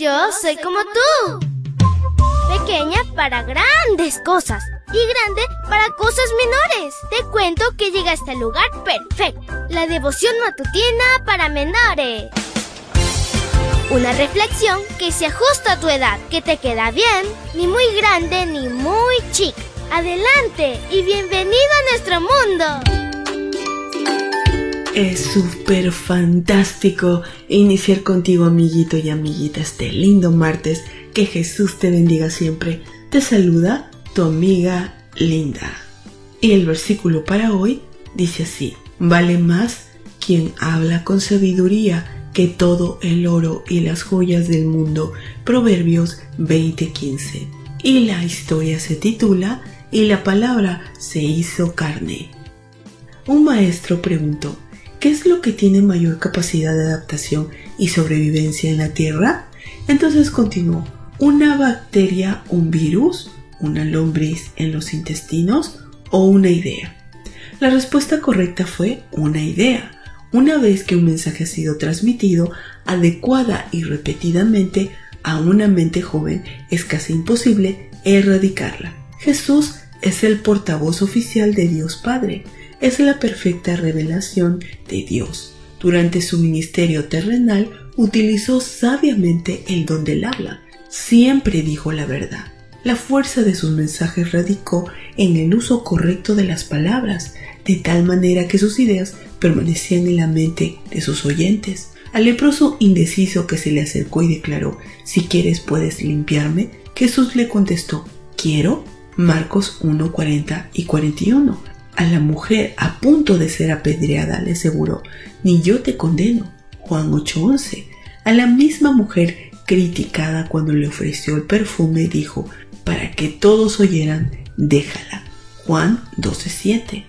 Yo soy como tú. Pequeña para grandes cosas y grande para cosas menores. Te cuento que llegaste al lugar perfecto. La devoción matutina para menores. Una reflexión que se ajusta a tu edad, que te queda bien, ni muy grande ni muy chica. Adelante y bienvenido a nuestro mundo. Es súper fantástico iniciar contigo, amiguito y amiguita, este lindo martes. Que Jesús te bendiga siempre. Te saluda tu amiga Linda. Y el versículo para hoy dice así, vale más quien habla con sabiduría que todo el oro y las joyas del mundo. Proverbios 20:15. Y la historia se titula Y la palabra se hizo carne. Un maestro preguntó, ¿Qué es lo que tiene mayor capacidad de adaptación y sobrevivencia en la Tierra? Entonces continuó, ¿una bacteria, un virus, una lombriz en los intestinos o una idea? La respuesta correcta fue una idea. Una vez que un mensaje ha sido transmitido adecuada y repetidamente a una mente joven, es casi imposible erradicarla. Jesús es el portavoz oficial de Dios Padre es la perfecta revelación de Dios. Durante su ministerio terrenal utilizó sabiamente el don del habla. Siempre dijo la verdad. La fuerza de sus mensajes radicó en el uso correcto de las palabras, de tal manera que sus ideas permanecían en la mente de sus oyentes. Al leproso indeciso que se le acercó y declaró, si quieres puedes limpiarme, Jesús le contestó, quiero. Marcos 1, 40 y 41. A la mujer a punto de ser apedreada le aseguró, ni yo te condeno. Juan 8:11. A la misma mujer criticada cuando le ofreció el perfume dijo, para que todos oyeran, déjala. Juan 12:7.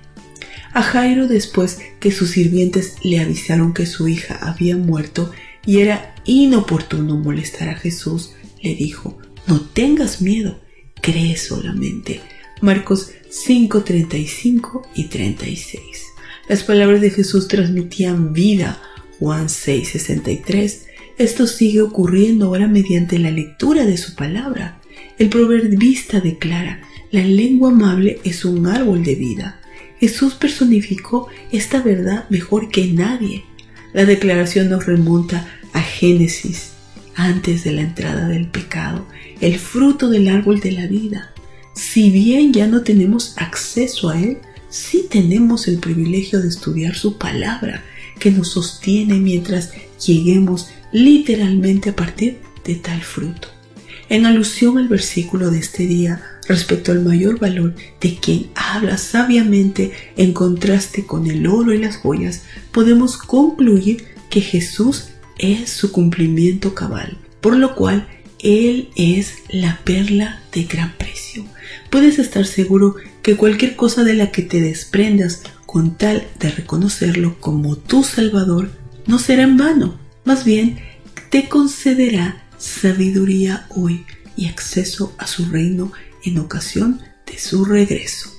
A Jairo después que sus sirvientes le avisaron que su hija había muerto y era inoportuno molestar a Jesús, le dijo, no tengas miedo, cree solamente. Marcos 5, 35 y 36. Las palabras de Jesús transmitían vida. Juan 6, 63. Esto sigue ocurriendo ahora mediante la lectura de su palabra. El proverbista declara, la lengua amable es un árbol de vida. Jesús personificó esta verdad mejor que nadie. La declaración nos remonta a Génesis, antes de la entrada del pecado, el fruto del árbol de la vida si bien ya no tenemos acceso a Él, sí tenemos el privilegio de estudiar su palabra que nos sostiene mientras lleguemos literalmente a partir de tal fruto. En alusión al versículo de este día respecto al mayor valor de quien habla sabiamente en contraste con el oro y las joyas, podemos concluir que Jesús es su cumplimiento cabal, por lo cual Él es la perla de gran precio puedes estar seguro que cualquier cosa de la que te desprendas con tal de reconocerlo como tu Salvador no será en vano, más bien te concederá sabiduría hoy y acceso a su reino en ocasión de su regreso.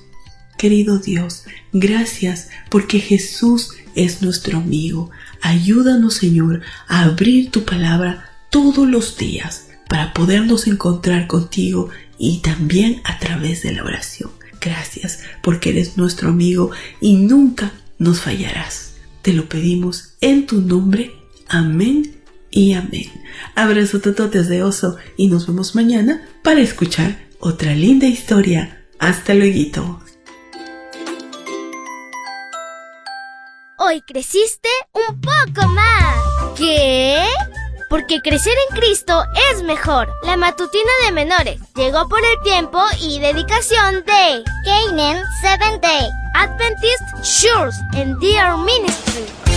Querido Dios, gracias porque Jesús es nuestro amigo. Ayúdanos, Señor, a abrir tu palabra todos los días para podernos encontrar contigo y también a través de la oración. Gracias porque eres nuestro amigo y nunca nos fallarás. Te lo pedimos en tu nombre. Amén y amén. Abrazo tototes de oso y nos vemos mañana para escuchar otra linda historia. Hasta luego. Hoy creciste un poco más. ¿Qué? Porque crecer en Cristo es mejor. La matutina de menores llegó por el tiempo y dedicación de Canaan Seventh Day Adventist Shores and Dear Ministry.